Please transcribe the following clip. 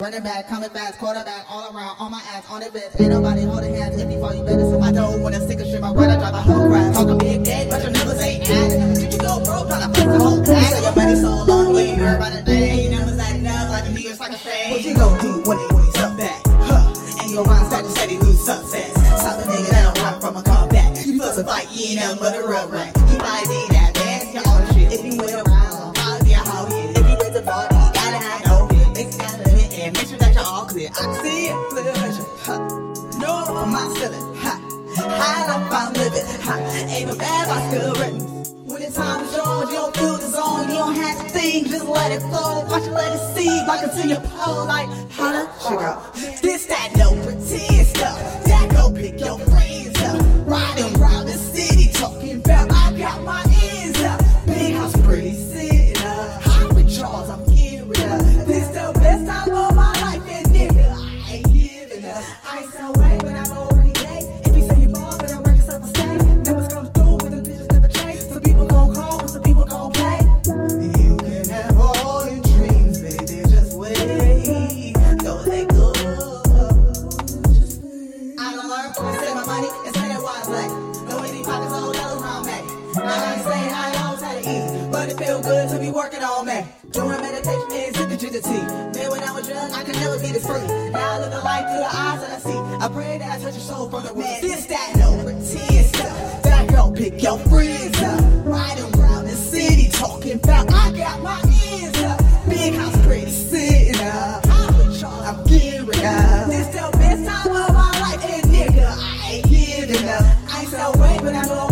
Running back, coming fast, quarterback, all around, on my ass, on the bed. Ain't nobody holding hands if before you better. So I don't wanna stick a shit, my brother drive a whole crowd. Talking big dead, but your numbers ain't adding. Did you go broke, trying to fuck the whole class? Say your money so long, we ain't heard about a thing. Numbers adding up like a nigga's like a thing. What you gon' do when it when he's up back? Huh? And your rhymes start to steady lose success. Stop a nigga that don't run from a comeback. You supposed a fight, you ain't nothing but a rub. You might be that bad, and make sure that you're all clear. I see it, pleasure. Huh. No, I'm not feeling. Ha. High life I'm living. Ha. Ain't no bad, I still written. When the time is yours, you don't feel the zone. You don't have to think, just let it flow. Watch it, let it see. Like until your pole, like holla, sugar. This, that, no pretend stuff. Money and spend it wisely. No any pockets dollars around me. I ain't saying I always had it easy, but it feel good to be working on me. Doing meditation is indigenity. Man, when I was young, I could never be this free. Now I live the life through the eyes that I see. I pray that I touch your soul from the man. This, that, no pretend stuff. That girl pick your friends enough. I saw way, but I know